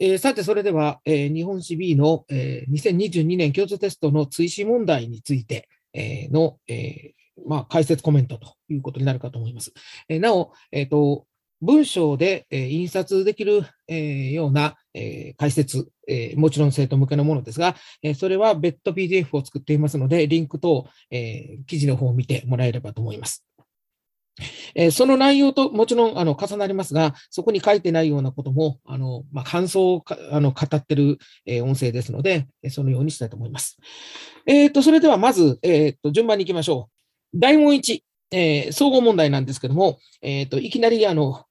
えーさて、それでは、えー日本史 B の、えー2022年共通テストの追試問題について、えーの、えーまあ、解説コメントということになるかと思います。えーなお、えーと、文章で、えー印刷できる、えーような、えー解説、えーもちろん生徒向けのものですが、えーそれは別途 PDF を作っていますので、リンクと、えー記事の方を見てもらえればと思います。えその内容ともちろんあの重なりますが、そこに書いてないようなことも、あのまあ、感想をあの語ってる、え音声ですので、そのようにしたいと思います。えーとそれではまず、えーと順番に行きましょう。大問1、えー総合問題なんですけども、えーといきなりあの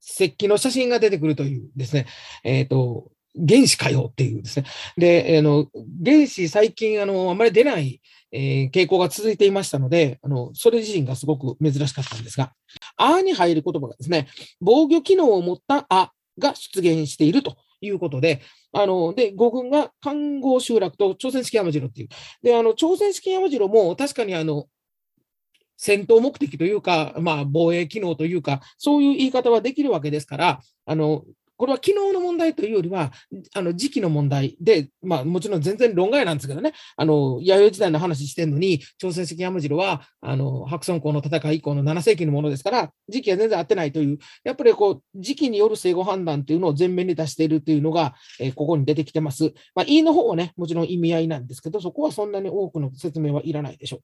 石器の写真が出てくるというですね、えーと原子かよっていうですね。で、あの原子最近あのあまり出ない、えー傾向が続いていましたので、あのそれ自身がすごく珍しかったんですが、あに入る言葉がですね、防御機能を持ったあが出現しているということで、あの、で、五軍が環合集落と朝鮮式山城っていう。で、あの、朝鮮式山城も確かにあの、戦闘目的というか、まあ、防衛機能というか、そういう言い方はできるわけですから、あの、これは機能の問題というよりは、あの時期の問題で、まあ、もちろん全然論外なんですけどね、あの弥生時代の話してるのに、朝鮮式山城はあの白村江の戦い以降の7世紀のものですから、時期は全然合ってないという、やっぱりこう時期による生後判断というのを前面に出しているというのが、えーここに出てきてます。まあ、言いの方はね、もちろん意味合いなんですけど、そこはそんなに多くの説明はいらないでしょう。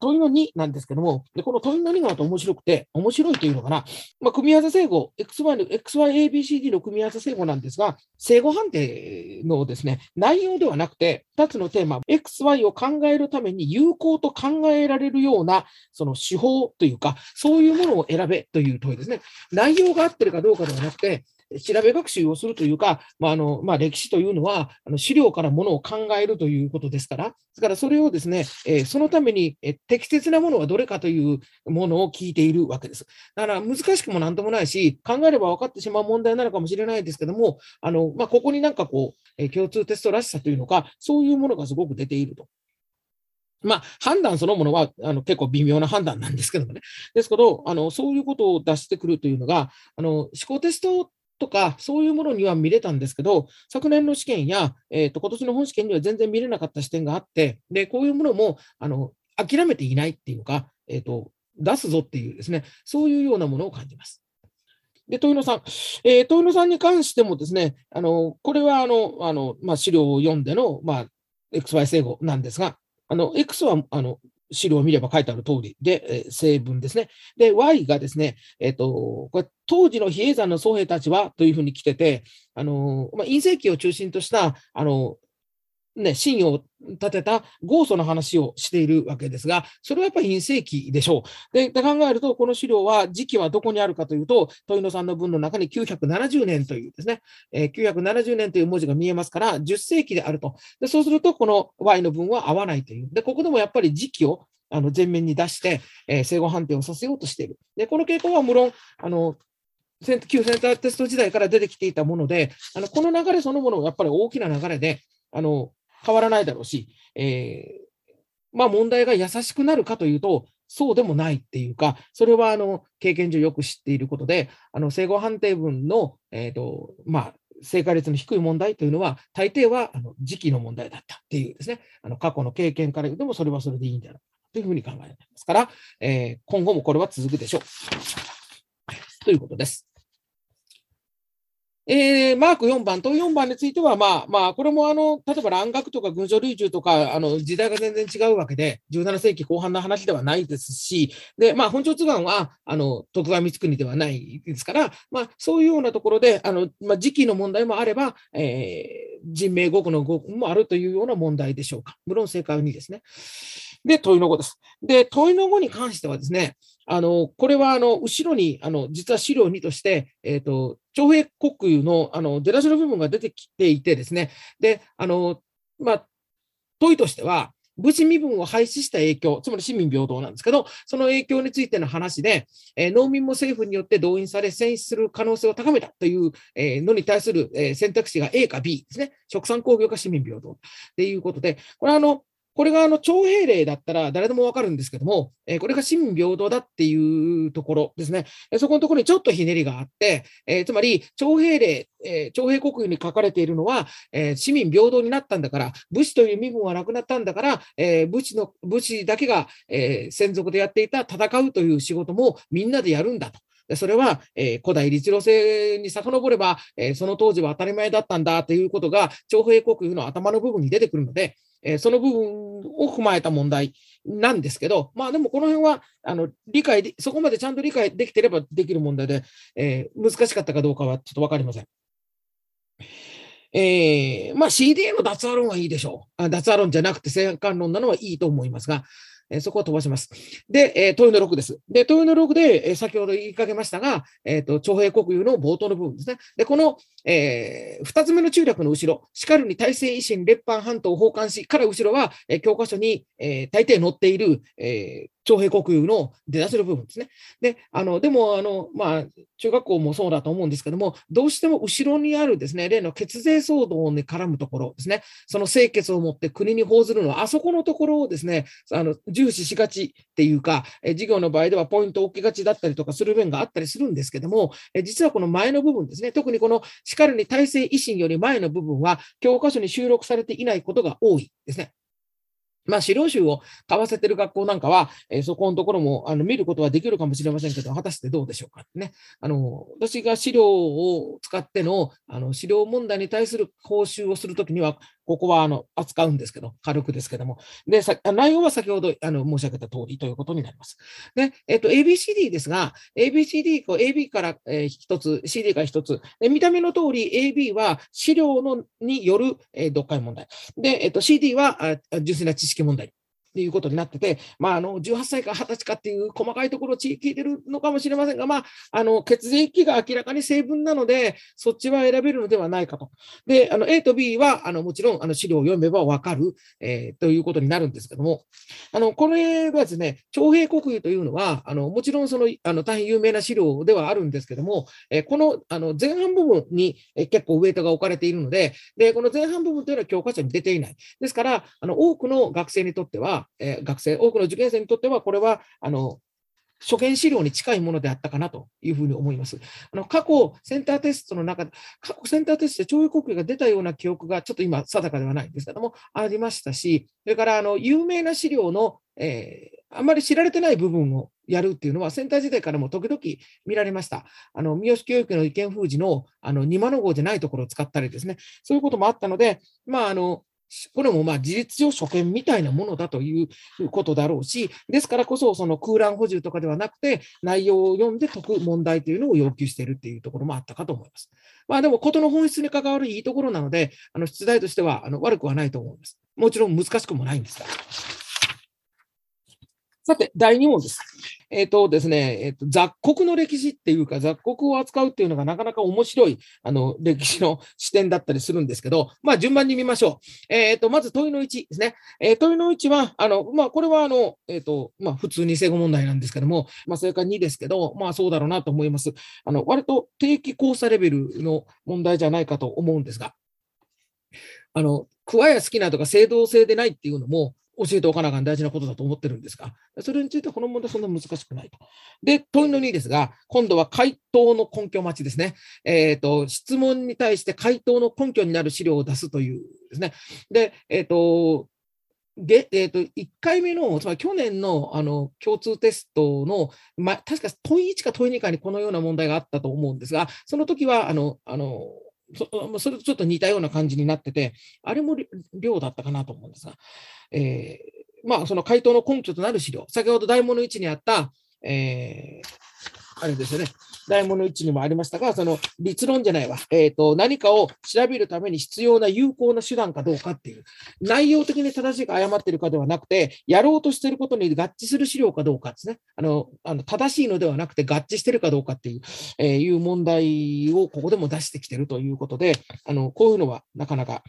問いの2なんですけども、でこの問いの2がまた面白くて、面白いというのかな、まあ、組み合わせ整合、XY の XYABCD の組み合わせ整合なんですが、整合判定のですね、内容ではなくて、2つのテーマ、XY を考えるために有効と考えられるような、その手法というか、そういうものを選べという問いですね。内容が合ってるかどうかではなくて、調べ学習をするというか、まああのまあ、歴史というのはあの資料からものを考えるということですから、ですからそれをですね、えーそのために、えー適切なものはどれかというものを聞いているわけです。だから難しくもなんともないし、考えれば分かってしまう問題なのかもしれないですけども、あのまあ、ここになんかこう、えー共通テストらしさというのか、そういうものがすごく出ていると。まあ、判断そのものはあの結構微妙な判断なんですけどもね。ですけど、あのそういうことを出してくるというのが、あの思考テストとか、そういうものには見れたんですけど、昨年の試験や、えー、と今年の本試験には全然見れなかった視点があって、でこういうものもあの諦めていないっていうか、えーと、出すぞっていうですね、そういうようなものを感じます。で、豊野さん、えー、豊野さんに関してもですね、あのこれはあのあの、まあ、資料を読んでの、まあ、XY 整合なんですが、あの X はあの資料を見れば書いてある通りで、えー成分ですね。で、Y がですね、えっ、と、これ、当時の比叡山の僧兵たちはというふうに来てて、あの、まあ、隕石を中心とした、あの、ね、信を立てた豪祖の話をしているわけですが、それはやっぱり隕石でしょう。でで考えると、この資料は時期はどこにあるかというと、豊野さんの文の中に970年というですね、えー970年という文字が見えますから、10世紀であると。でそうすると、この Y の文は合わないという。で、ここでもやっぱり時期をあの前面に出して、えー、整合判定をさせようとしている。で、この傾向は無論、あの、旧センターテスト時代から出てきていたもので、あのこの流れそのものはやっぱり大きな流れで、あの変わらないだろうし、えーまあ、問題が優しくなるかというと、そうでもないっていうか、それはあの経験上よく知っていることで、あの整合判定文の、えーとまあ、正解率の低い問題というのは、大抵はあの時期の問題だったっていうですね、あの過去の経験から言うともそれはそれでいいんじゃないかというふうに考えられますから、えー今後もこれは続くでしょう。ということです。えーマーク4番と4番については、まあまあ、これもあの例えば蘭学とか群書類中とかあの時代が全然違うわけで、17世紀後半の話ではないですし、でまあ、本朝津岩はあの徳川光圀ではないですから、まあ、そういうようなところで、あのまあ、時期の問題もあれば、えー人命語句の語句もあるというような問題でしょうか。無論正解は2ですね。で、問いの語です。で、問いの語に関してはですね、あのこれはあの後ろにあの実は資料2として、えー、と徴兵国有のあの出だしの部分が出てきていてですね、であのまあ、問いとしては、武士身分を廃止した影響、つまり市民平等なんですけど、その影響についての話で、えー農民も政府によって動員され、戦死する可能性を高めたという、えーのに対する、えー選択肢が A か B ですね、殖産工業か市民平等ということで、これはあのこれがあの徴兵令だったら誰でもわかるんですけども、え、これが市民平等だっていうところですね。そこのところにちょっとひねりがあって、え、つまり徴兵令、え、徴兵国に書かれているのは、え、市民平等になったんだから、武士という身分はなくなったんだから、え、武士の武士だけが、えー、専属でやっていた戦うという仕事もみんなでやるんだと。それは、えー、古代律令制に遡れば、えー、その当時は当たり前だったんだということが、徴兵国有の頭の部分に出てくるので、えー、その部分を踏まえた問題なんですけど、まあでもこの辺は、あの、理解で、そこまでちゃんと理解できてればできる問題で、え、難しかったかどうかはちょっとわかりません。えー、まあ CDA の脱アロンはいいでしょう。脱アロンじゃなくて性感論なのはいいと思いますが、えそこは飛ばします。で、えー、問いの6です。で、問いの6で、え、先ほど言いかけましたが、えっ、と、徴兵国有の冒頭の部分ですね。で、この、えー、二つ目の中略の後ろ、しかるに大西維新列藩半島を奉還し、から後ろは、え、教科書に、え、大抵載っている、え、徴兵国有の出だせる部分ですね。で、あの、でも、あの、まあ、中学校もそうだと思うんですけども、どうしても後ろにあるですね、例の血税騒動に絡むところですね、その清潔を持って国に報ずるのは、あそこのところをですね、あの、重視しがちっていうか、え授業の場合ではポイントを置きがちだったりとかする面があったりするんですけども、え実はこの前の部分ですね、特にこのしかるに体制維新より前の部分は、教科書に収録されていないことが多いですね。まあ、資料集を買わせてる学校なんかは、えー、そこのところもあの見ることはできるかもしれませんけど、果たしてどうでしょうかね。あの、私が資料を使っての、あの、資料問題に対する講習をするときには、ここはあの扱うんですけど、軽くですけども。で、内容は先ほどあの申し上げた通りということになります。で、えっと、ABCD ですが、ABCD、AB から一つ、CD から一つ。見た目の通り、AB は資料のによる、え読解問題。で、えっと、CD は純粋な知識問題。っていうことになってて、まあ、あの、18歳か20歳かっていう細かいところを聞いてるのかもしれませんが、まあ、あの、血液が明らかに成分なので、そっちは選べるのではないかと。で、あの、A と B は、あの、もちろん、あの、資料を読めばわかる、えー、ということになるんですけども、あの、これがですね、徴兵国有というのは、あの、もちろんその、あの、大変有名な資料ではあるんですけども、えー、この、あの、前半部分に、え結構ウェイトが置かれているので、で、この前半部分というのは教科書に出ていない。ですから、あの、多くの学生にとっては、えー、学生、多くの受験生にとっては、これは、あの、初見資料に近いものであったかなというふうに思います。あの過去、センターテストの中で、過去センターテストで徴用国旗が出たような記憶がちょっと今定かではないんですけども、ありましたし、それからあの有名な資料の、えー、あまり知られてない部分をやるっていうのは、センター時代からも時々見られました。あの三好教育の意見封じのあの二万の号じゃないところを使ったりですね、そういうこともあったので、まあ、あのこれもまあ事実上所見みたいなものだということだろうし、ですからこそその空欄補充とかではなくて、内容を読んで解く問題というのを要求しているっていうところもあったかと思います。まあでも、ことの本質に関わるいいところなので、あの出題としてはあの悪くはないと思います。もちろん難しくもないんですが。さて、第2問です。えっ、ー、とですね、えっ、ー、と、雑国の歴史っていうか、雑国を扱うっていうのがなかなか面白い、あの、歴史の視点だったりするんですけど、まあ、順番に見ましょう。えっ、ー、と、まず問いの1ですね。え、問いの1は、あの、まあ、これは、あの、えっ、と、まあ、普通に正誤問題なんですけども、まあ、それから2ですけど、まあ、そうだろうなと思います。あの、割と定期交差レベルの問題じゃないかと思うんですが、あの、桑や好きなとか制度性でないっていうのも、教えておかなあかん大事なことだと思ってるんですが、それについてこの問題そんな難しくないと。で、問いの2ですが、今度は回答の根拠待ちですね。えっ、ー、と、質問に対して回答の根拠になる資料を出すというですね。で、えっ、ー、と、で、えっ、ー、と、1回目の、つまり去年のあの共通テストの、まあ、確か問い1か問い2かにこのような問題があったと思うんですが、その時は、あの、あの、そそれとちょっと似たような感じになってて、あれも量だったかなと思うんですが、えー、まあ、その回答の根拠となる資料、先ほど大物1にあった、えー、あれですよね、大物1にもありましたが、その立論じゃないわ、えーと、何かを調べるために必要な有効な手段かどうかっていう、内容的に正しいか誤ってるかではなくて、やろうとしてることに合致する資料かどうかですね、あのあの正しいのではなくて合致してるかどうかっていう,、えー、いう問題をここでも出してきてるということで、あのこういうのはなかなか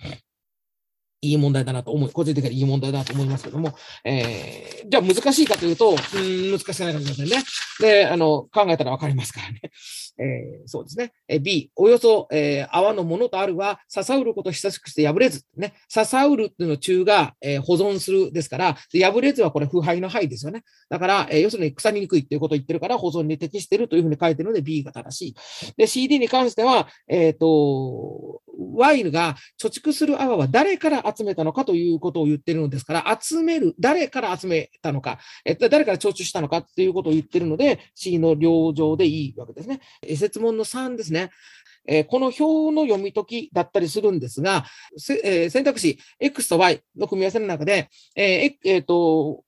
いい問題だなと思う、個人的にいい問題だと思いますけども、えー、じゃあ難しいかというと、うん、難しくないかもしれませんね。で、あの、考えたらわかりますからね。えー、そうですね。え B、およそ、えー、泡のものとあるは、ささうること久しくして破れず、ね。ささうるっていうの中が、えー、保存するですから、破れずはこれ腐敗の灰ですよね。だから、えー、要するに腐りにくいっていうことを言ってるから、保存に適してるというふうに書いてるので B が正しい。で、CD に関しては、えっ、と、ワイルが貯蓄する泡は誰から集めたのかということを言ってるのですから、集める、誰から集めたのか、えっと、誰から徴収したのかっていうことを言ってるので、C の両上でいいわけですね。説問の3ですね。え、この表の読み解きだったりするんですが、え、選択肢 X と Y の組み合わせの中で、ええー、と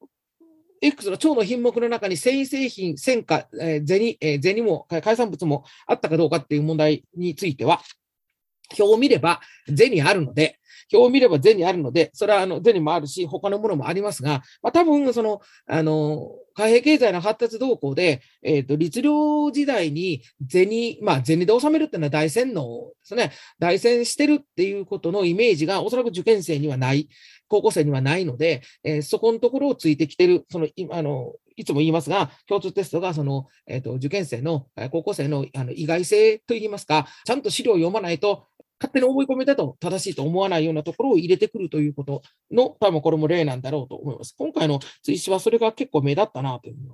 X の腸の品目の中に繊維製品、戦果、えー、銭、えー、銭も、海産物もあったかどうかっていう問題については、表を見れば銭あるので、表を見れば銭あるので、それはあの銭もあるし、他のものもありますが、まあ、多分その、あの、貨幣経済の発達動向で、えっ、ー、と、律令時代に銭、まあ、銭で収めるっていうのは大洗脳ですね。大洗してるっていうことのイメージがおそらく受験生にはない、高校生にはないので、えー、そこのところをついてきてる、その、あの、いつも言いますが、共通テストがその、えっ、ー、と、受験生の、高校生のあの意外性といいますか、ちゃんと資料を読まないと、勝手に思い込みだと正しいと思わないようなところを入れてくるということの、多分これも例なんだろうと思います。今回の追試はそれが結構目立ったなというふうに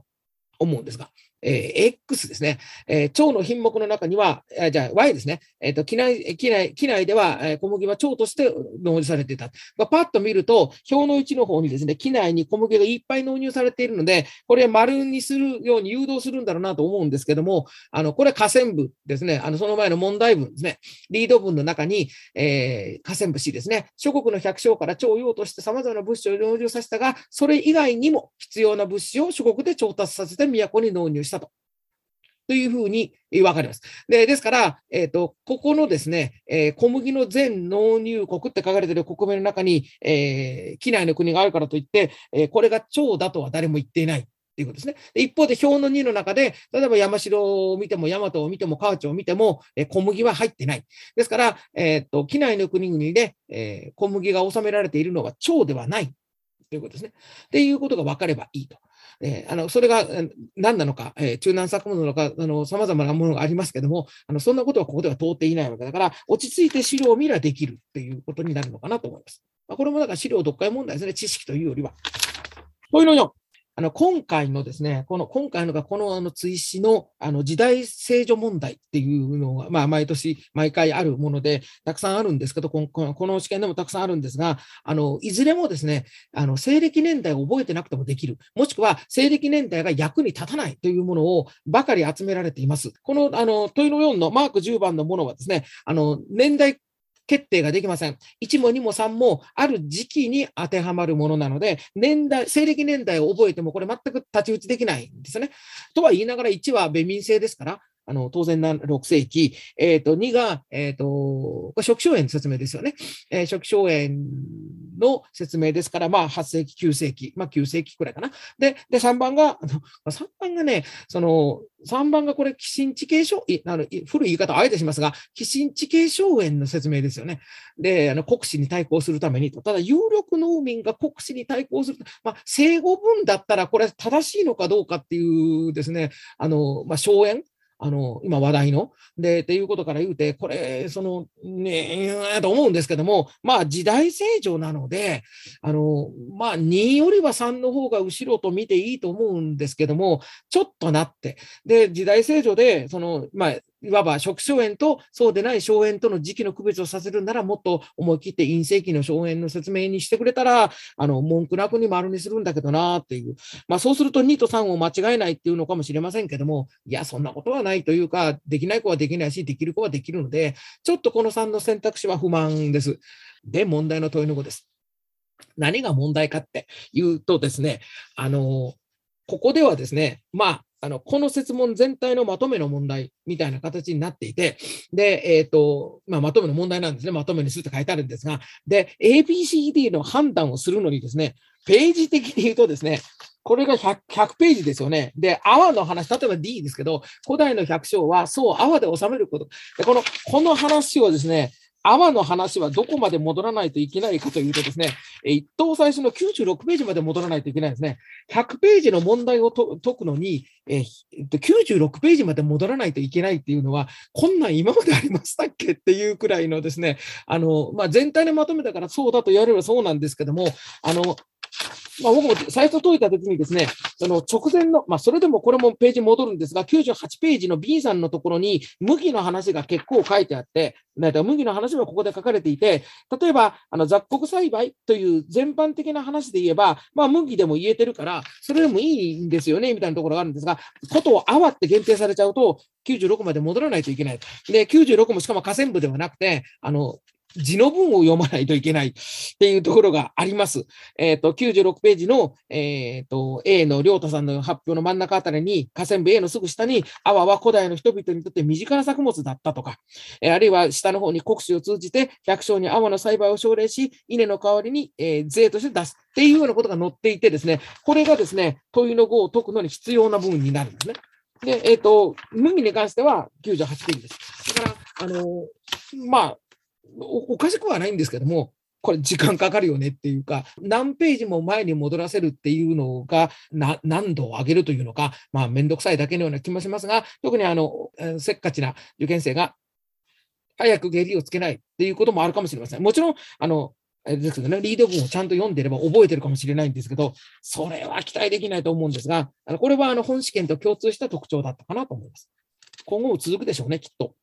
思うんですが。えー、X ですね。えー、腸の品目の中には、えー、じゃあ Y ですね。え、ー、と、機内、機内、機内では、え、小麦は腸として納入されていた。まあ、パッと見ると、表の1の方にですね、機内に小麦がいっぱい納入されているので、これ丸にするように誘導するんだろうなと思うんですけども、あの、これは河川部ですね。あの、その前の問題文ですね。リード文の中に、えー、河川部 C ですね。諸国の百姓から腸用として様々な物資を納入させたが、それ以外にも必要な物資を諸国で調達させて都に納入したしたと。というふうに分かります。でですから、え、ー、と、ここのですね、えー、小麦の全納入国って書かれている国名の中に、えー、機内の国があるからといって、えー、これが超だとは誰も言っていない。ということですね。一方で表の2の中で、例えば山城を見ても、大和を見ても、河内を見ても、え小麦は入ってない。ですから、えっ、と、機内の国々で、え小麦が収められているのは超ではないということですね。っていうことが分かればいいと。え、あのそれが何なのか、え、中南作物なのか、さまざまなものがありますけども、あのそんなことはここでは通っていないわけだから、落ち着いて資料を見ればできるということになるのかなと思います。まあ、これもだから資料読解問題ですね、知識というよりは。問いの4。あの、今回のですね、この、今回のが、この、あの、追試の、あの、時代正序問題っていうのが、まあ、毎年、毎回あるもので、たくさんあるんですけど、この、この試験でもたくさんあるんですが、あの、いずれもですね、あの、西暦年代を覚えてなくてもできる。もしくは、西暦年代が役に立たないというものを、ばかり集められています。この、あの、問いの4のマーク10番のものはですね、あの、年代決定ができません。1も2も3もある時期に当てはまるものなので、年代、西暦年代を覚えてもこれ全く太刀打ちできないんですね。とは言いながら1は米民制ですから、あの、当然な6世紀。えっ、ー、と、2が、えっ、ー、と、食小炎の説明ですよね。えー、食小炎の説明ですから、まあ、8世紀、9世紀、まあ、9世紀くらいかな。で、で、3番が、3番がね、その、3番がこれ、寄進地形症、あの古い言い方をあえてしますが、寄進地形症炎の説明ですよね。で、あの国史に対抗するためにと。ただ、有力農民が国史に対抗する。まあ、生後文だったら、これ正しいのかどうかっていうですね、あの、まあ、荘園あの、今話題の。で、っていうことから言うて、これ、その、ねえ、と思うんですけども、まあ、時代成長なので、あの、まあ、2よりは3の方が後ろと見ていいと思うんですけども、ちょっとなって。で、時代成長で、その、まあ、いわば食小炎とそうでない小炎との時期の区別をさせるなら、もっと思い切って陰性期の小炎の説明にしてくれたら、あの、文句なくに丸にするんだけどなっていう。まあ、そうすると2と3を間違えないっていうのかもしれませんけども、いや、そんなことはないというか、できない子はできないし、できる子はできるので、ちょっとこの3の選択肢は不満です。で、問題の問いの子です。何が問題かっていうとですね、あの、ここではですね、まあ、あの、この説問全体のまとめの問題みたいな形になっていて、で、えっ、ー、と、まあ、まとめの問題なんですね。まとめにするって書いてあるんですが、で、ABCD の判断をするのにですね、ページ的に言うとですね、これが 100, 100ページですよね。で、泡の話、例えば D ですけど、古代の百姓はそう泡で収めること。で、この、この話をですね、アマの話はどこまで戻らないといけないかというとですね、一等最初の96ページまで戻らないといけないですね。100ページの問題を解くのに、えー、96ページまで戻らないといけないっていうのは、こんなん今までありましたっけっていうくらいのですね、あの、まあ、全体でまとめたからそうだと言われればそうなんですけども、あの、まあ、僕も最初解いたときにですね、その直前の、まあ、それでもこれもページ戻るんですが、98ページの B さんのところに、麦の話が結構書いてあって、麦の話はここで書かれていて、例えば、あの雑穀栽培という全般的な話で言えば、まあ、麦でも言えてるから、それでもいいんですよね、みたいなところがあるんですが、ことを泡って限定されちゃうと、96まで戻らないといけない。で、96もしかも河川部ではなくて、あの、字の文を読まないといけないっていうところがあります。えっ、ー、と、96ページの、えっ、ー、と、A の良太さんの発表の真ん中あたりに、河川部 A のすぐ下に、泡は古代の人々にとって身近な作物だったとか、えー、あるいは下の方に国史を通じて百姓に泡の栽培を奨励し、稲の代わりに、えー、税として出すっていうようなことが載っていてですね、これがですね、問いの語を解くのに必要な部分になるんですね。で、えっ、ー、と、麦に関しては98ページです。だから、あのまあ、おかしくはないんですけども、これ時間かかるよねっていうか、何ページも前に戻らせるっていうのが、難度を上げるというのか、まあ、めんどくさいだけのような気もしますが、特にあの、せっかちな受験生が、早く下痢をつけないっていうこともあるかもしれません。もちろん、あの、あれですけどね、リード文をちゃんと読んでれば覚えてるかもしれないんですけど、それは期待できないと思うんですが、これはあの本試験と共通した特徴だったかなと思います。今後も続くでしょうね、きっと。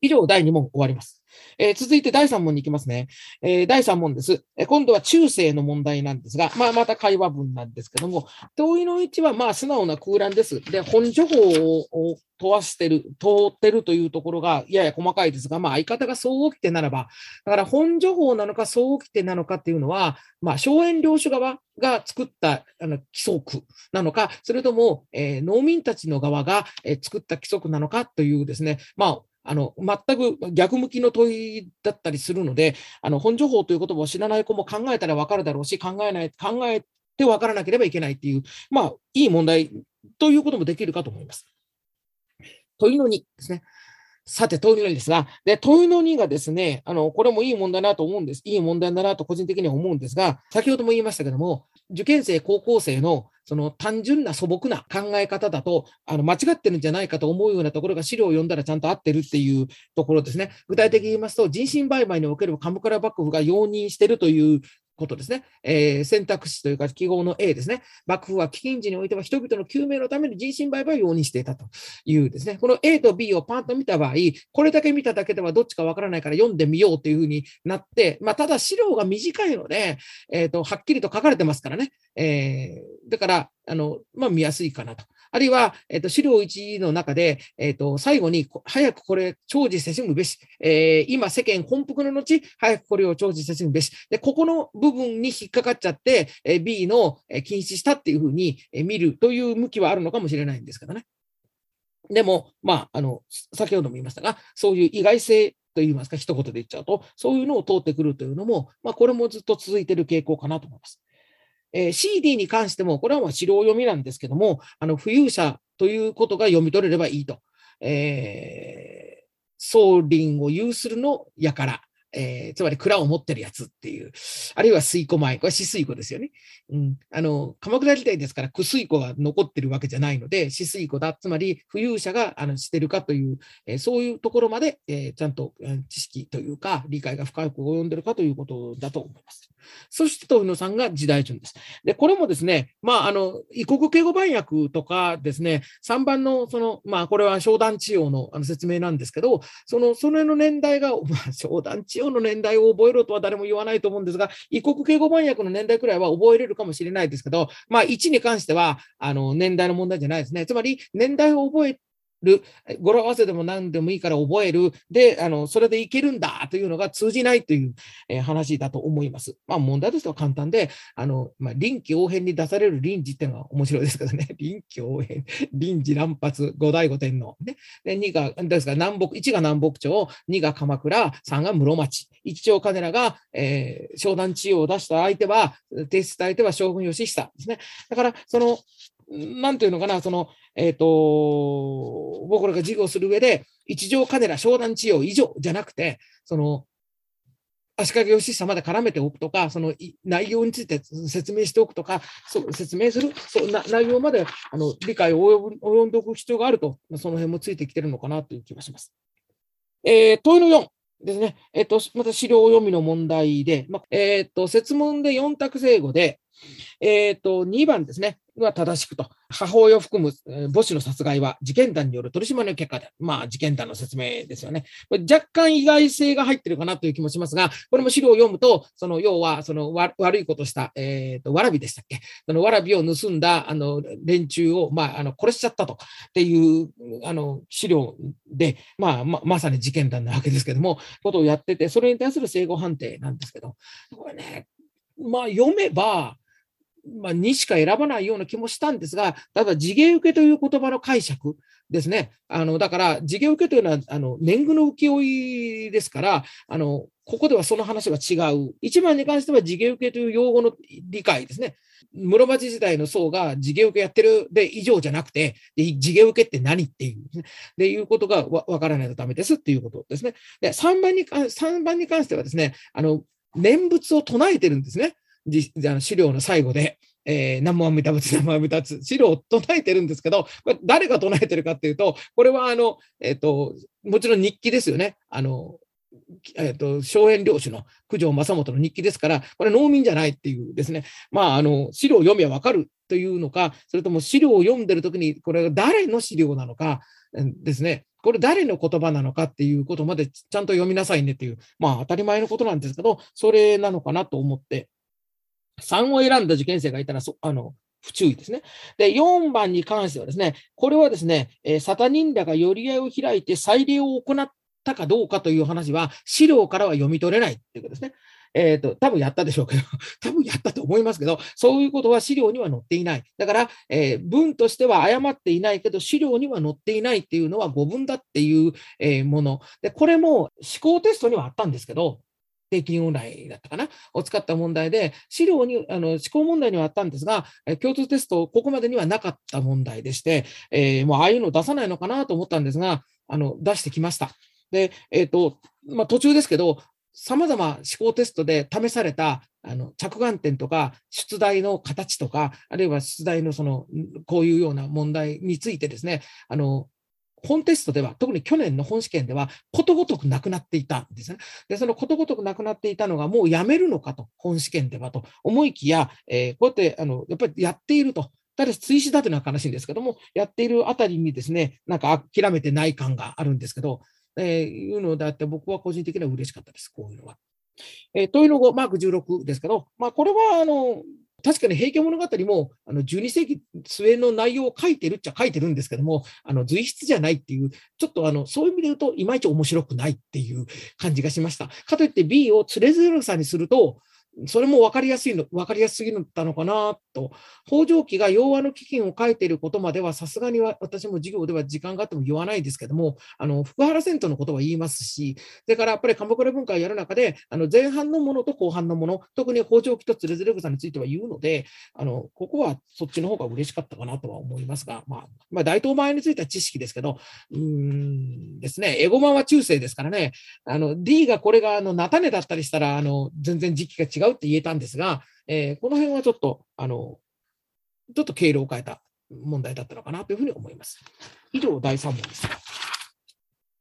以上、第2問終わります。えー、続いて第3問に行きますね。えー、第3問です。えー、今度は中世の問題なんですが、まあ、また会話文なんですけども、問いの1はまあ素直な空欄です。で、本情報を問わしてる、通ってるというところがやや細かいですが、まあ相方が総起きてならば、だから本情報なのか総起きてなのかっていうのは、まあ荘園領主側が作ったあの規則なのか、それとも、え、農民たちの側が、え、作った規則なのかというですね、まああの、全く逆向きの問いだったりするので、あの、本情報という言葉を知らない子も考えたらわかるだろうし、考えない、考えてわからなければいけないっていう、まあ、いい問題ということもできるかと思います。問いの2ですね。さて、問いの2ですが、で、問いの2がですね、あの、これもいい問題だなと思うんです。いい問題だなと個人的には思うんですが、先ほども言いましたけども、受験生、高校生のその単純な素朴な考え方だと、あの間違ってるんじゃないかと思うようなところが資料を読んだらちゃんと合ってるっていうところですね。具体的に言いますと、人身売買における鎌倉幕府が容認してるということですね。えー、選択肢というか記号の A ですね。幕府は飢饉時においては人々の救命のために人身売買を容認していたというですね。この A と B をパンと見た場合、これだけ見ただけではどっちかわからないから読んでみようというふうになって、まあ、ただ資料が短いので、えっ、ー、と、はっきりと書かれてますからね。えー、だから、あの、まあ、見やすいかなと。あるいは、えっ、ー、と、資料1の中で、えっ、ー、と、最後に、早くこれ、長寿せしむべし、えー、今、世間本腹の後、早くこれを長寿せしむべし。で、ここの部分に引っかかっちゃって、え B のえ禁止したっていうふうに見るという向きはあるのかもしれないんですけどね。でも、まあ、あの、先ほども言いましたが、そういう意外性といいますか、一言で言っちゃうと、そういうのを通ってくるというのも、まあ、これもずっと続いている傾向かなと思います。えー、CD に関しても、これはまあ資料読みなんですけども、あの浮遊者ということが読み取れればいいと。えー、総林を有するのやから、えー、つまり蔵を持ってるやつっていう、あるいは水庫前、これ死水庫ですよね。うん、あの鎌倉時代ですから、苦水庫が残ってるわけじゃないので、死水庫だ、つまり浮遊者があのしてるかという、えー、そういうところまで、えー、ちゃんと知識というか、理解が深く及んでるかということだと思います。そして、東野さんが時代順です。で、これもですね、まあ、あの、異国敬語番訳とかですね、3番の、その、まあ、これは商談治療のあの説明なんですけど、その、それの年代が、まあ、商談治療の年代を覚えろとは誰も言わないと思うんですが、異国敬語番訳の年代くらいは覚えれるかもしれないですけど、まあ、1に関しては、あの、年代の問題じゃないですね。つまり、年代を覚える、語呂合わせでも何でもいいから覚える、で、あの、それでいけるんだというのが通じないという、え、話だと思います。まあ問題としては簡単で、あの、まあ、臨機応変に出される臨時っていうのは面白いですけどね、臨機応変、臨時乱発、五代五天皇。ね。で、2が、ですから南北、1が南北朝、2が鎌倉、3が室町。一丁金良が、えー、商談治療を出した相手は、提出した相手は将軍義久ですね。だから、その、なんていうのかな、その、えっ、ー、と、僕らが授業する上で、一条カネラ商談治療以上じゃなくて、その、足利義久まで絡めておくとか、その内容について説明しておくとか、そう説明するそな内容まであの理解を及んでおく必要があると、その辺もついてきてるのかなという気がします。えー、問いの4。ですね。えっ、と、また資料読みの問題で、まあえっ、と、説問で4択正誤で、えっ、と、2番ですね。は正しくと。母親を含む母子の殺害は事件団による取り締まりの結果で、まあ事件団の説明ですよね。若干意外性が入ってるかなという気もしますが、これも資料を読むと、その要はその悪いことした、えっ、ー、と、わらびでしたっけ？そのわらびを盗んだあの連中を、まあ、あの殺しちゃったとっていうあの資料で、まあま、まさに事件団なわけですけども、ことをやってて、それに対する整合判定なんですけど、これね、まあ読めば、まあ、にしか選ばないような気もしたんですが、ただ、地毛受けという言葉の解釈ですね。あの、だから、地毛受けというのは、あの、年貢の請負ですから、あの、ここではその話は違う。一番に関しては地毛受けという用語の理解ですね。室町時代の層が地毛受けやってるで以上じゃなくて、地毛受けって何っていう、ね、でいうことがわからないとダメですっていうことですね。で、3番に、3番に関してはですね、あの、念仏を唱えてるんですね。資料の最後で、えー、南無阿弥陀仏、南無阿弥陀仏、資料を唱えてるんですけど、これ誰が唱えてるかっていうと、これはあの、えっ、ー、と、もちろん日記ですよね。あの、えっ、ー、と、荘園領主の九条正元の日記ですから、これ農民じゃないっていうですね、まあ、あの、資料を読みはわかるというのか、それとも資料を読んでるときに、これが誰の資料なのかですね、これ誰の言葉なのかっていうことまでちゃんと読みなさいねっていう、まあ当たり前のことなんですけど、それなのかなと思って3を選んだ受験生がいたら、そあの、不注意ですね。で、4番に関してはですね、これはですね、えー、サタニンらが寄り合いを開いて祭礼を行ったかどうかという話は、資料からは読み取れないということですね。えっ、ー、と、多分やったでしょうけど、多分やったと思いますけど、そういうことは資料には載っていない。だから、えー、文としては誤っていないけど、資料には載っていないっていうのは誤文だっていう、え、もの。で、これも思考テストにはあったんですけど、平均往来だったかな？を使った問題で、資料に、あの、思考問題にはあったんですが、共通テスト、ここまでにはなかった問題でして、えー、もうああいうの出さないのかなと思ったんですが、あの、出してきました。で、えっ、ー、と、まあ、途中ですけど、様々思考テストで試されたあの着眼点とか出題の形とか、あるいは出題のそのこういうような問題についてですね、あの本テストでは、特に去年の本試験では、ことごとくなくなっていたんですね。で、そのことごとくなくなっていたのが、もうやめるのかと、本試験ではと思いきや、えー、こうやって、あの、やっぱりやっていると。ただし、追試だというのは悲しいんですけども、やっているあたりにですね、なんか諦めてない感があるんですけど、えー、いうのであって、僕は個人的には嬉しかったです、こういうのは。えー、問いの後、マーク16ですけど、まあ、これは、あの、確かに平家物語もあの12世紀末の内容を書いてるっちゃ書いてるんですけども、あの随筆じゃないっていう、ちょっとあのそういう意味で言うと、いまいち面白くないっていう感じがしました。かといって B をつれづれさにすると、それも分かりやすいの、分かりやすすぎたのかなと。北条記が洋和の基金を書いていることまでは、さすがに私も授業では時間があっても言わないですけども、あの、福原遷都のことは言いますし、それからやっぱり鎌倉文化をやる中で、あの、前半のものと後半のもの、特に北条記とつれづれ草については言うので、あの、ここはそっちの方が嬉しかったかなとは思いますが、まあ、まあ、大東前については知識ですけど、うーんですね、エゴマは中世ですからね、あの、D がこれがあの、菜種だったりしたら、あの、全然時期が違ううって言えたんですが、えー、この辺はちょっと、あの、ちょっと経路を変えた問題だったのかなというふうに思います。以上、第3問です。